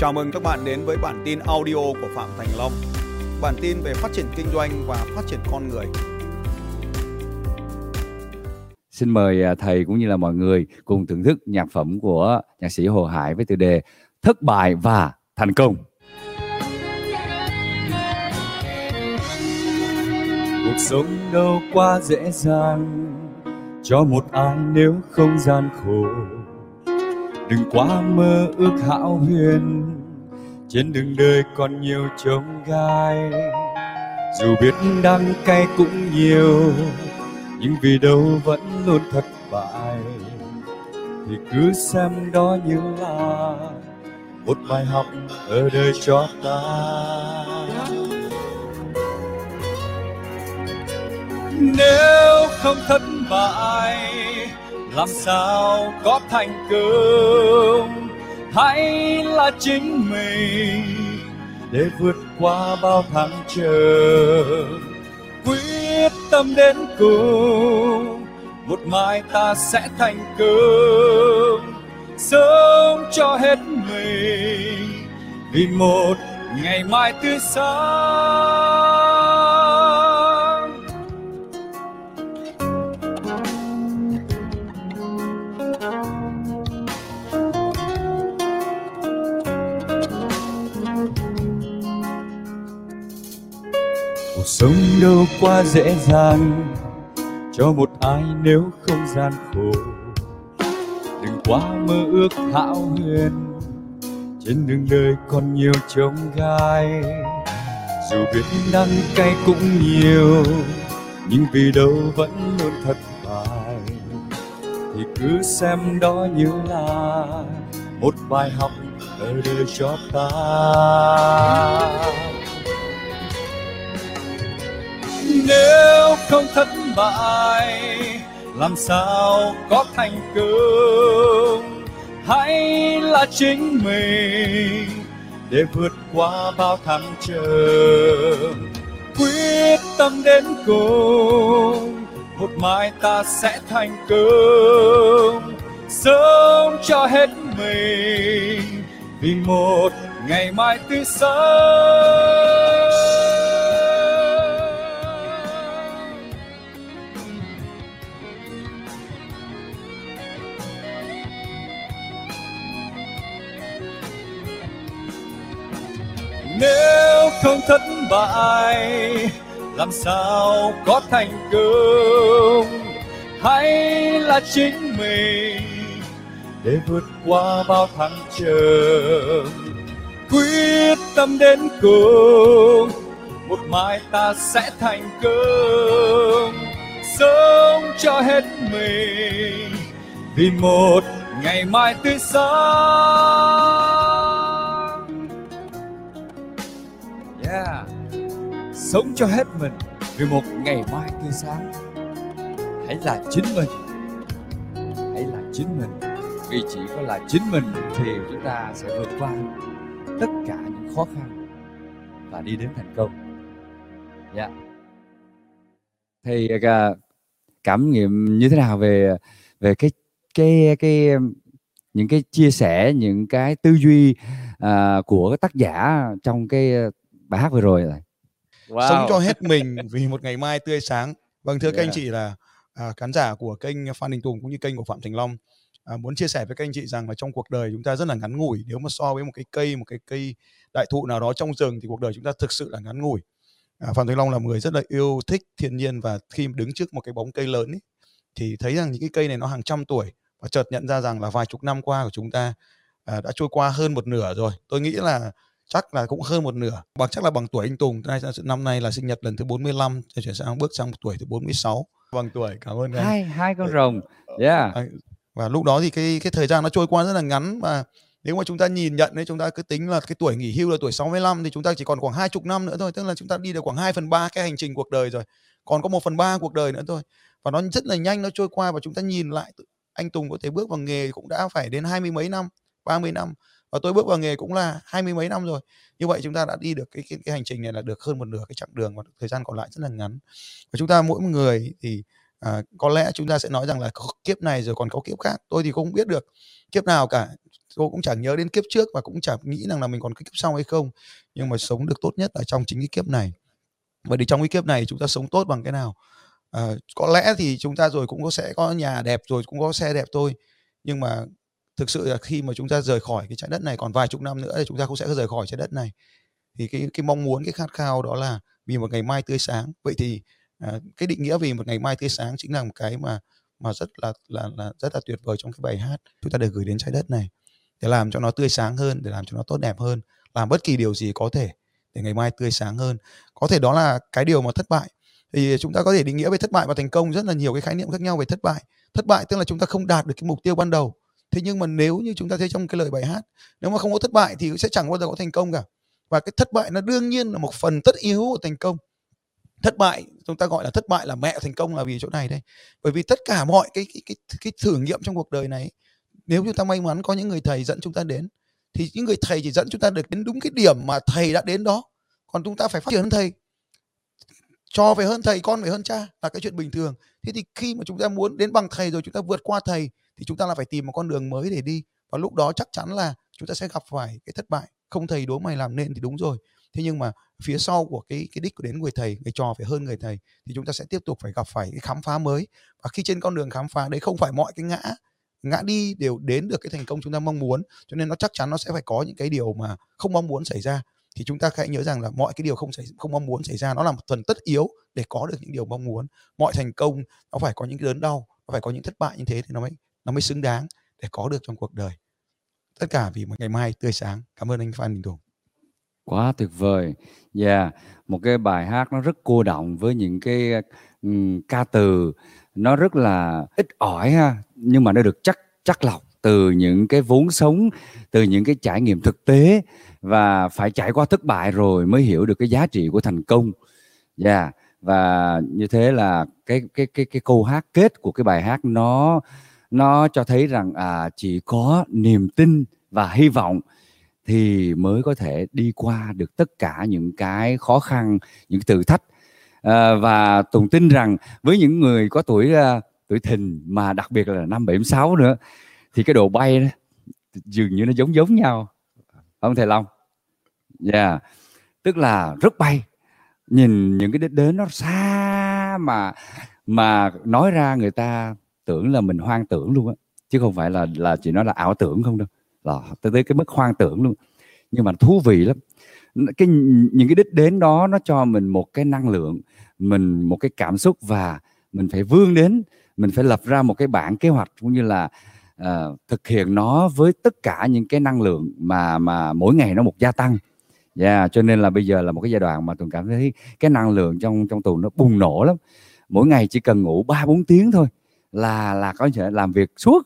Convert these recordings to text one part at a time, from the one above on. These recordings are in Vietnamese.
Chào mừng các bạn đến với bản tin audio của Phạm Thành Long. Bản tin về phát triển kinh doanh và phát triển con người. Xin mời à, thầy cũng như là mọi người cùng thưởng thức nhạc phẩm của nhạc sĩ Hồ Hải với tiêu đề Thất bại và thành công. Cuộc sống đâu quá dễ dàng cho một ai nếu không gian khổ đừng quá mơ ước hão huyền. Trên đường đời còn nhiều chông gai. Dù biết đắng cay cũng nhiều, nhưng vì đâu vẫn luôn thất bại thì cứ xem đó như là một bài học ở đời cho ta. Nếu không thất bại làm sao có thành công? Hãy là chính mình để vượt qua bao tháng chờ. Quyết tâm đến cùng, một mai ta sẽ thành công. Sống cho hết mình vì một ngày mai tươi sáng. Cuộc sống đâu quá dễ dàng, cho một ai nếu không gian khổ. Đừng quá mơ ước hão huyền, trên đường đời còn nhiều trông gai. Dù biết đắng cay cũng nhiều, nhưng vì đâu vẫn luôn thất bại thì cứ xem đó như là một bài học ở đời cho ta nếu không thất bại, làm sao có thành công? Hãy là chính mình để vượt qua bao thăng trầm. Quyết tâm đến cùng, một mai ta sẽ thành công. Sống cho hết mình vì một ngày mai tươi sáng. Nếu không thất bại, làm sao có thành công? Hãy là chính mình để vượt qua bao thăng trầm. Quyết tâm đến cùng, một mai ta sẽ thành công. Sống cho hết mình, vì một ngày mai tươi sáng. Sống cho hết mình vì một ngày mai tươi sáng. Hãy là chính mình. Hãy là chính mình. Vì chỉ có là chính mình thì chúng ta sẽ vượt qua tất cả những khó khăn và đi đến thành công. Dạ. Yeah. thì à, cảm nghiệm như thế nào về về cái cái cái những cái chia sẻ những cái tư duy uh, của tác giả trong cái bài hát vừa rồi rồi wow. sống cho hết mình vì một ngày mai tươi sáng vâng thưa yeah. các anh chị là à, khán giả của kênh Phan Đình Tùng cũng như kênh của Phạm Thành Long à, muốn chia sẻ với các anh chị rằng là trong cuộc đời chúng ta rất là ngắn ngủi nếu mà so với một cái cây một cái cây đại thụ nào đó trong rừng thì cuộc đời chúng ta thực sự là ngắn ngủi à, Phạm Thành Long là một người rất là yêu thích thiên nhiên và khi đứng trước một cái bóng cây lớn ấy, thì thấy rằng những cái cây này nó hàng trăm tuổi và chợt nhận ra rằng là vài chục năm qua của chúng ta à, đã trôi qua hơn một nửa rồi tôi nghĩ là chắc là cũng hơn một nửa. Bằng chắc là bằng tuổi anh Tùng. Năm nay là sinh nhật lần thứ 45 chuyển sang bước sang một tuổi thứ 46 bằng tuổi cảm ơn anh. Hai hai con rồng. yeah. Và lúc đó thì cái cái thời gian nó trôi qua rất là ngắn và nếu mà chúng ta nhìn nhận đấy chúng ta cứ tính là cái tuổi nghỉ hưu là tuổi 65 thì chúng ta chỉ còn khoảng hai chục năm nữa thôi. Tức là chúng ta đi được khoảng 2 phần ba cái hành trình cuộc đời rồi. Còn có một phần ba cuộc đời nữa thôi. Và nó rất là nhanh nó trôi qua và chúng ta nhìn lại anh Tùng có thể bước vào nghề cũng đã phải đến hai mươi mấy năm 30 năm và tôi bước vào nghề cũng là hai mươi mấy năm rồi. Như vậy chúng ta đã đi được cái, cái cái hành trình này là được hơn một nửa cái chặng đường và thời gian còn lại rất là ngắn. Và chúng ta mỗi một người thì à, có lẽ chúng ta sẽ nói rằng là kiếp này rồi còn có kiếp khác. Tôi thì không biết được kiếp nào cả. Tôi cũng chẳng nhớ đến kiếp trước và cũng chẳng nghĩ rằng là mình còn cái kiếp sau hay không. Nhưng mà sống được tốt nhất là trong chính cái kiếp này. Vậy thì trong cái kiếp này chúng ta sống tốt bằng cái nào? À, có lẽ thì chúng ta rồi cũng có sẽ có nhà đẹp rồi cũng có xe đẹp thôi. Nhưng mà thực sự là khi mà chúng ta rời khỏi cái trái đất này còn vài chục năm nữa thì chúng ta cũng sẽ rời khỏi trái đất này. Thì cái cái mong muốn cái khát khao đó là vì một ngày mai tươi sáng. Vậy thì à, cái định nghĩa vì một ngày mai tươi sáng chính là một cái mà mà rất là là là rất là tuyệt vời trong cái bài hát chúng ta được gửi đến trái đất này. Để làm cho nó tươi sáng hơn để làm cho nó tốt đẹp hơn làm bất kỳ điều gì có thể để ngày mai tươi sáng hơn. Có thể đó là cái điều mà thất bại. Thì chúng ta có thể định nghĩa về thất bại và thành công rất là nhiều cái khái niệm khác nhau về thất bại. Thất bại tức là chúng ta không đạt được cái mục tiêu ban đầu thế nhưng mà nếu như chúng ta thấy trong cái lời bài hát nếu mà không có thất bại thì sẽ chẳng bao giờ có thành công cả. Và cái thất bại nó đương nhiên là một phần tất yếu của thành công. Thất bại chúng ta gọi là thất bại là mẹ thành công là vì chỗ này đây. Bởi vì tất cả mọi cái cái cái, cái thử nghiệm trong cuộc đời này nếu chúng ta may mắn có những người thầy dẫn chúng ta đến thì những người thầy chỉ dẫn chúng ta được đến đúng cái điểm mà thầy đã đến đó. Còn chúng ta phải phát triển hơn thầy cho phải hơn thầy con phải hơn cha là cái chuyện bình thường. Thế thì khi mà chúng ta muốn đến bằng thầy rồi chúng ta vượt qua thầy thì chúng ta là phải tìm một con đường mới để đi. Và lúc đó chắc chắn là chúng ta sẽ gặp phải cái thất bại. Không thầy đố mày làm nên thì đúng rồi. Thế nhưng mà phía sau của cái cái đích của đến người thầy, người trò phải hơn người thầy thì chúng ta sẽ tiếp tục phải gặp phải cái khám phá mới. Và khi trên con đường khám phá đấy không phải mọi cái ngã ngã đi đều đến được cái thành công chúng ta mong muốn, cho nên nó chắc chắn nó sẽ phải có những cái điều mà không mong muốn xảy ra. Thì chúng ta hãy nhớ rằng là mọi cái điều không xảy, không mong muốn xảy ra nó là một phần tất yếu để có được những điều mong muốn. Mọi thành công nó phải có những cái đớn đau, nó phải có những thất bại như thế thì nó mới nó mới xứng đáng để có được trong cuộc đời. Tất cả vì một ngày mai tươi sáng. Cảm ơn anh Phan Đình Tùng quá tuyệt vời. Yeah một cái bài hát nó rất cô động với những cái um, ca từ. Nó rất là ít ỏi ha nhưng mà nó được chắc chắc lọc từ những cái vốn sống từ những cái trải nghiệm thực tế và phải trải qua thất bại rồi mới hiểu được cái giá trị của thành công. Yeah và như thế là cái cái cái cái câu hát kết của cái bài hát nó nó cho thấy rằng à chỉ có niềm tin và hy vọng thì mới có thể đi qua được tất cả những cái khó khăn những thử thách. À, và tùng tin rằng với những người có tuổi uh, tuổi thìn mà đặc biệt là năm bảy sáu nữa thì cái độ bay đó, dường như nó giống giống nhau. Không thầy long dạ yeah. tức là rất bay. Nhìn những cái đích đến nó xa mà mà nói ra người ta tưởng là mình hoang tưởng luôn á chứ không phải là là chỉ nói là ảo tưởng không đâu. Là tới tới cái mức hoang tưởng luôn. Nhưng mà thú vị lắm. Cái những cái đích đến đó nó cho mình một cái năng lượng mình một cái cảm xúc và mình phải vươn đến mình phải lập ra một cái bản kế hoạch cũng như là uh, thực hiện nó với tất cả những cái năng lượng mà mà mỗi ngày nó một gia tăng. Yeah, cho nên là bây giờ là một cái giai đoạn mà tôi cảm thấy cái năng lượng trong trong tù nó bùng nổ lắm. Mỗi ngày chỉ cần ngủ ba bốn tiếng thôi là là có thể làm việc suốt.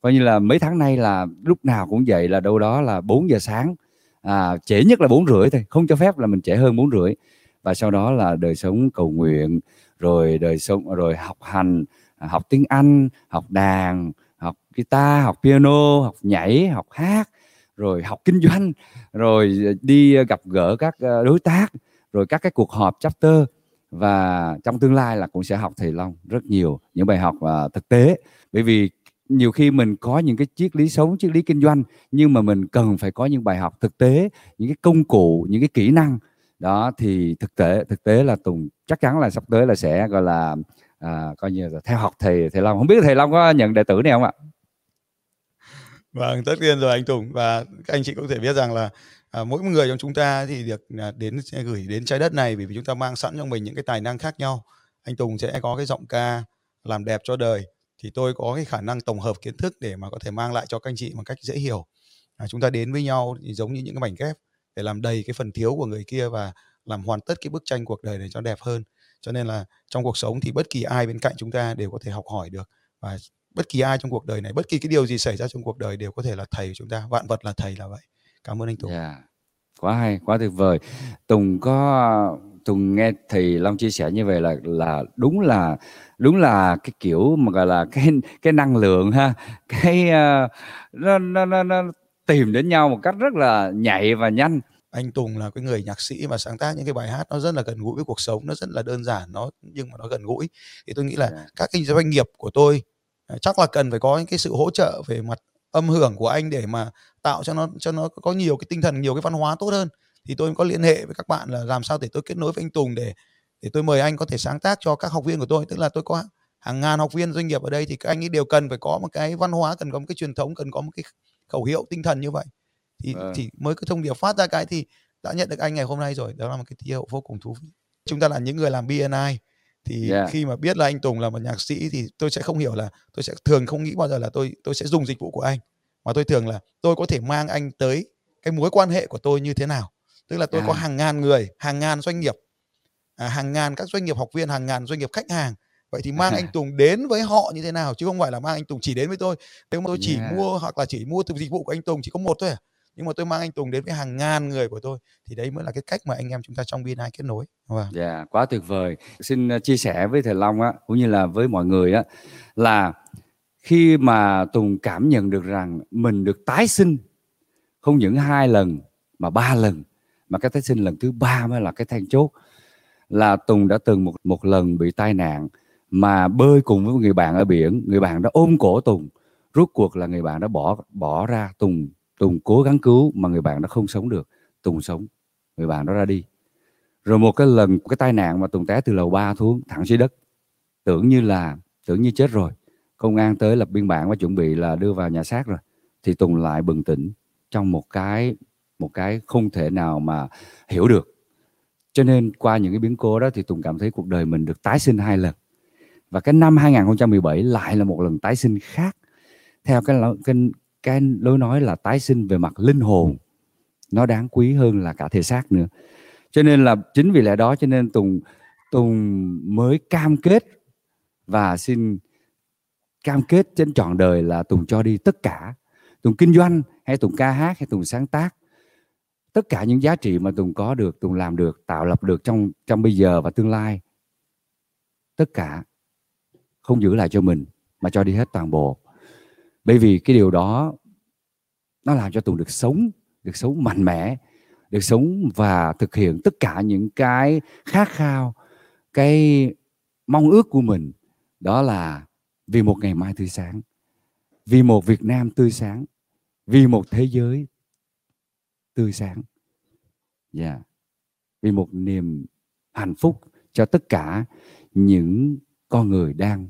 Coi như là mấy tháng nay là lúc nào cũng dậy là đâu đó là 4 giờ sáng. À, trễ nhất là bốn rưỡi thôi không cho phép là mình trễ hơn bốn rưỡi. Và sau đó là đời sống cầu nguyện rồi đời sống rồi học hành học tiếng Anh học đàn học guitar học piano học nhảy học hát rồi học kinh doanh rồi đi gặp gỡ các ờ, đối tác rồi các cái cuộc họp chapter và trong tương lai là cũng sẽ học thầy Long rất nhiều những bài học uh, thực tế. Bởi vì nhiều khi mình có những cái triết lý sống triết lý kinh doanh nhưng mà mình cần phải có những bài học thực tế những cái công cụ những cái kỹ năng. Đó thì thực tế thực tế là tùng chắc chắn là sắp tới là sẽ gọi là à, coi như là theo học thầy thầy long. Không biết thầy long có nhận đệ tử này không ạ? Vâng tất nhiên rồi anh tùng. Và các anh chị cũng thể biết rằng là à, mỗi người trong chúng ta thì được à, đến gửi đến trái đất này vì chúng ta mang sẵn trong mình những cái tài năng khác nhau. Anh tùng sẽ có cái giọng ca làm đẹp cho đời thì tôi có cái khả năng tổng hợp kiến thức để mà có thể mang lại cho các anh chị một cách dễ hiểu. À, chúng ta đến với nhau thì giống như những cái mảnh ghép để làm đầy cái phần thiếu của người kia và làm hoàn tất cái bức tranh cuộc đời để cho đẹp hơn. Cho nên là trong cuộc sống thì bất kỳ ai bên cạnh chúng ta đều có thể học hỏi được và bất kỳ ai trong cuộc đời này bất kỳ cái điều gì xảy ra trong cuộc đời đều có thể là thầy của chúng ta vạn vật là thầy là vậy cảm ơn anh tùng yeah. Dạ, quá hay quá tuyệt vời tùng có tùng nghe thầy long chia sẻ như vậy là là đúng là đúng là cái kiểu mà gọi là cái cái năng lượng ha cái uh, nó, nó nó nó tìm đến nhau một cách rất là nhạy và nhanh anh Tùng là cái người nhạc sĩ và sáng tác những cái bài hát nó rất là gần gũi với cuộc sống nó rất là đơn giản nó nhưng mà nó gần gũi thì tôi nghĩ là. Dạ. các cái doanh nghiệp của tôi chắc là cần phải có những cái sự hỗ trợ về mặt âm hưởng của anh để mà tạo cho nó cho nó có nhiều cái tinh thần nhiều cái văn hóa tốt hơn. Thì tôi có liên hệ với các bạn là làm sao để tôi kết nối với anh Tùng để để tôi mời anh có thể sáng tác cho các học viên của tôi. Tức là tôi có hàng ngàn học viên doanh nghiệp ở đây thì các anh ấy đều cần phải có một cái văn hóa cần có một cái truyền thống cần có một cái khẩu hiệu tinh thần như vậy. Thì à. thì mới cái thông điệp phát ra cái thì đã nhận được anh ngày hôm nay rồi. Đó là một cái hiệu vô cùng thú vị. Chúng ta là những người làm BNI thì yeah. khi mà biết là anh Tùng là một nhạc sĩ thì tôi sẽ không hiểu là tôi sẽ thường không nghĩ bao giờ là tôi tôi sẽ dùng dịch vụ của anh mà tôi thường là tôi có thể mang anh tới cái mối quan hệ của tôi như thế nào tức là tôi yeah. có hàng ngàn người hàng ngàn doanh nghiệp à, hàng ngàn các doanh nghiệp học viên hàng ngàn doanh nghiệp khách hàng vậy thì mang anh Tùng đến với họ như thế nào chứ không phải là mang anh Tùng chỉ đến với tôi nếu mà tôi chỉ yeah. mua hoặc là chỉ mua từ dịch vụ của anh Tùng chỉ có một thôi à nhưng mà tôi mang anh Tùng đến với hàng ngàn người của tôi thì đấy mới là cái cách mà anh em chúng ta trong BNI kết nối. Vâng. Dạ, Dạ, yeah, quá tuyệt vời. Xin à, chia sẻ với thầy Long á cũng như là với mọi người á là khi mà Tùng cảm nhận được rằng mình được tái sinh không những hai lần mà ba lần mà cái tái sinh lần thứ ba mới là cái then chốt là Tùng đã từng một một lần bị tai nạn mà bơi cùng với người bạn ở biển người bạn đã ôm cổ Tùng rốt cuộc là người bạn đã bỏ bỏ ra Tùng Tùng cố gắng cứu mà người bạn nó không sống được. Tùng sống, người bạn đó ra đi. Rồi một cái lần cái tai nạn mà Tùng té từ lầu 3 xuống, thẳng dưới đất. Tưởng như là, tưởng như chết rồi. Công an tới lập biên bản và chuẩn bị là đưa vào nhà xác rồi. Thì Tùng lại bừng tỉnh trong một cái một cái không thể nào mà hiểu được. Cho nên qua những cái biến cố đó thì Tùng cảm thấy cuộc đời mình được tái sinh hai lần. Và cái năm 2017 lại là một lần tái sinh khác. Theo cái cái cái lối nói là tái sinh về mặt linh hồn, nó đáng quý hơn là cả thể xác nữa. Cho nên là chính vì lẽ đó cho nên tùng tùng mới cam kết và xin cam kết trên trọn đời là tùng cho đi tất cả. Tùng kinh doanh hay tùng ca hát hay tùng sáng tác, tất cả những giá trị mà tùng có được, tùng làm được, tạo lập được trong trong bây giờ và tương lai, tất cả không giữ lại cho mình, mà cho đi hết toàn bộ bởi vì cái điều đó, nó làm cho tùng được sống được sống mạnh mẽ, được sống và thực hiện tất cả những cái khát khao, cái mong ước của mình. Đó là vì một ngày mai tươi sáng, vì một việt nam tươi sáng, vì một thế giới tươi sáng. Dạ. Yeah. vì một niềm hạnh phúc cho tất cả những con người đang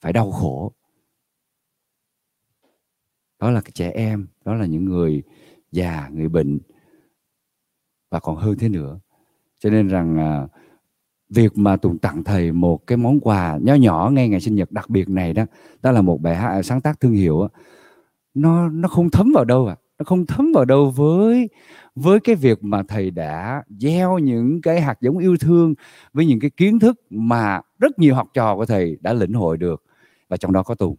phải đau khổ đó là trẻ em đó là những người già người bệnh và còn hơn thế nữa. Cho nên rằng à, việc mà tùng tặng thầy một cái món quà nhỏ nhỏ ngay ngày sinh nhật đặc biệt này đó đó là một bài hát sáng tác thương hiệu nó nó không thấm vào đâu à. Nó không thấm vào đâu với với cái việc mà thầy đã gieo những cái hạt giống yêu thương với những cái kiến thức mà rất nhiều học trò của thầy đã lĩnh hội được và trong đó có tùng.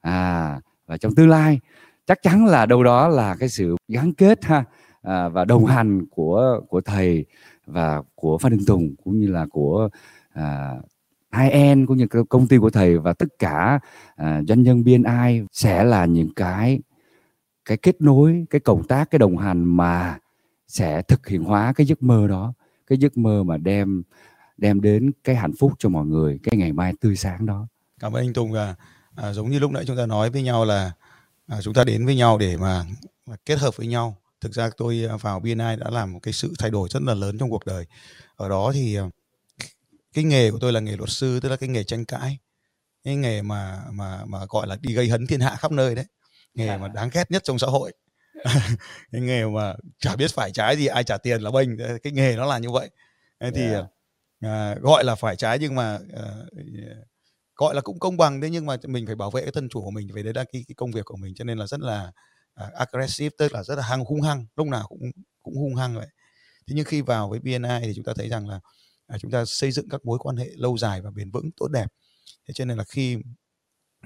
À và trong tương lai chắc chắn là đâu đó là cái sự gắn kết ha à, và đồng hành của của thầy và của Phan Đình Tùng cũng như là của à, hai en cũng như công ty của thầy và tất cả à, doanh nhân BNI sẽ là những cái cái kết nối cái cộng tác cái đồng hành mà sẽ thực hiện hóa cái giấc mơ đó cái giấc mơ mà đem đem đến cái hạnh phúc cho mọi người cái ngày mai tươi sáng đó. Cảm ơn anh Tùng và à, giống như lúc nãy chúng ta nói với nhau là à, chúng ta đến với nhau để mà, mà kết hợp với nhau. Thực ra tôi à, vào BNI đã làm một cái sự thay đổi rất là lớn trong cuộc đời. Ở đó thì à, cái nghề của tôi là nghề luật sư tức là cái nghề tranh cãi. Cái nghề mà mà mà gọi là đi gây hấn thiên hạ khắp nơi đấy. Nghề mà đáng ghét nhất trong xã hội. Cái nghề mà chả biết phải trái gì ai trả tiền là bênh. Cái nghề nó là như vậy. Thì yeah. à, gọi là phải trái nhưng mà à, gọi là cũng công bằng đấy nhưng mà mình phải bảo vệ cái thân chủ của mình về đấy là cái, cái công việc của mình cho nên là rất là uh, aggressive tức là rất là hăng hung hăng lúc nào cũng cũng hung hăng vậy. Thế nhưng khi vào với BNI thì chúng ta thấy rằng là uh, chúng ta xây dựng các mối quan hệ lâu dài và bền vững tốt đẹp. Thế cho nên là khi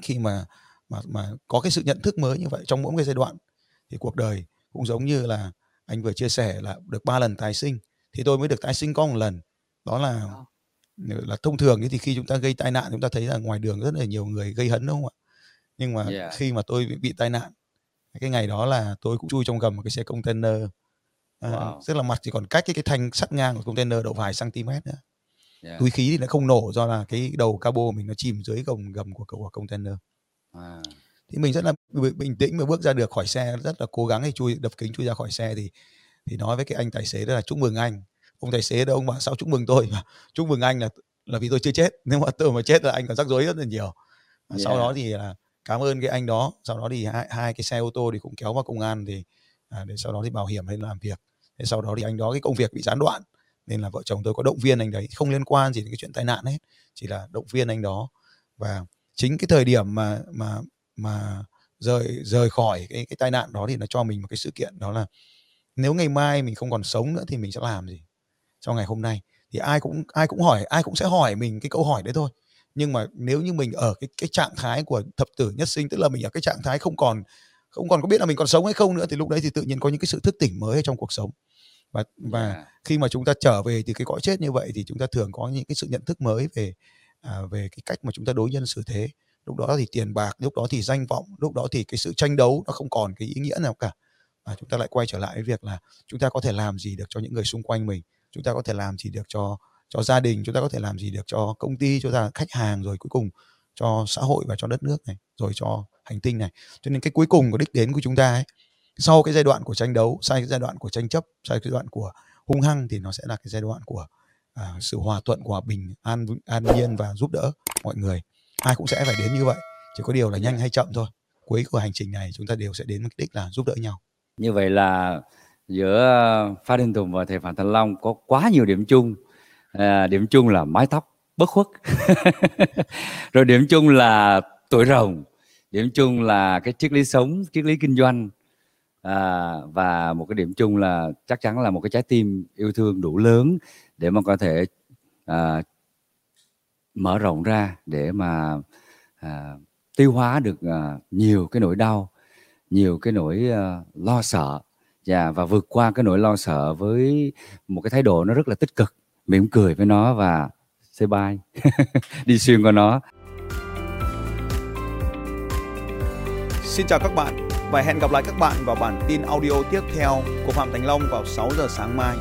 khi mà mà mà có cái sự nhận thức mới như vậy trong mỗi cái giai đoạn thì cuộc đời cũng giống như là anh vừa chia sẻ là được ba lần tái sinh. Thì tôi mới được tái sinh có một lần đó là là thông thường thì khi chúng ta gây tai nạn chúng ta thấy là ngoài đường rất là nhiều người gây hấn đúng không ạ nhưng mà yeah. khi mà tôi bị, bị tai nạn cái ngày đó là tôi cũng chui trong gầm một cái xe container à, wow. tức là mặt chỉ còn cách cái cái thanh sắt ngang của container độ vài cm nữa yeah. túi khí thì nó không nổ do là cái đầu cabo mình nó chìm dưới gầm gầm của của container à. thì mình rất là bình tĩnh mà bước ra được khỏi xe rất là cố gắng để chui đập kính chui ra khỏi xe thì thì nói với cái anh tài xế đó là chúc mừng anh ông tài xế đó ông bảo sao chúc mừng tôi? Chúc mừng anh là là vì tôi chưa chết. Nếu mà tôi mà chết là anh còn rắc rối rất là nhiều. Yeah. sau đó thì là cảm ơn cái anh đó. Sau đó thì hai, hai cái xe ô tô thì cũng kéo vào công an thì à, để sau đó thì bảo hiểm lên làm việc. Thế sau đó thì anh đó cái công việc bị gián đoạn nên là vợ chồng tôi có động viên anh đấy. Không liên quan gì đến cái chuyện tai nạn hết chỉ là động viên anh đó. Và chính cái thời điểm mà mà mà rời rời khỏi cái cái tai nạn đó thì nó cho mình một cái sự kiện đó là nếu ngày mai mình không còn sống nữa thì mình sẽ làm gì cho ngày hôm nay. Thì ai cũng ai cũng hỏi ai cũng sẽ hỏi mình cái câu hỏi đấy thôi. Nhưng mà nếu như mình ở cái cái trạng thái của thập tử nhất sinh tức là mình ở cái trạng thái không còn không còn có biết là mình còn sống hay không nữa thì lúc đấy thì tự nhiên có những cái sự thức tỉnh mới trong cuộc sống. Và và yeah. khi mà chúng ta trở về từ cái cõi chết như vậy thì chúng ta thường có những cái sự nhận thức mới về à, về cái cách mà chúng ta đối nhân xử thế. Lúc đó thì tiền bạc lúc đó thì danh vọng lúc đó thì cái sự tranh đấu nó không còn cái ý nghĩa nào cả. Và chúng ta lại quay trở lại với việc là chúng ta có thể làm gì được cho những người xung quanh mình chúng ta có thể làm gì được cho cho gia đình chúng ta có thể làm gì được cho công ty cho ta khách hàng rồi cuối cùng cho xã hội và cho đất nước này rồi cho hành tinh này. Cho nên cái cuối cùng của đích đến của chúng ta ấy sau cái giai đoạn của tranh đấu sau cái giai đoạn của tranh chấp sau cái giai đoạn của hung hăng thì nó sẽ là cái giai đoạn của à, sự hòa thuận hòa bình an an nhiên và giúp đỡ mọi người. Ai cũng sẽ phải đến như vậy chỉ có điều là nhanh hay chậm thôi. Cuối của hành trình này chúng ta đều sẽ đến mục đích là giúp đỡ nhau. Như vậy là giữa Phan Đình Tùng và thầy Phạm Thành Long có quá nhiều điểm chung. À, điểm chung là mái tóc bất khuất. Rồi điểm chung là tuổi rồng. Điểm chung là cái triết lý sống triết lý kinh doanh. À, và một cái điểm chung là chắc chắn là một cái trái tim yêu thương đủ lớn để mà có thể à, mở rộng ra để mà à, tiêu hóa được à, nhiều cái nỗi đau nhiều cái nỗi à, lo sợ và và vượt qua cái nỗi lo sợ với một cái thái độ nó rất là tích cực, mỉm cười với nó và say bye, đi xuyên qua nó Xin chào các bạn và hẹn gặp lại các bạn vào bản tin audio tiếp theo của Phạm Thành Long vào 6 giờ sáng mai.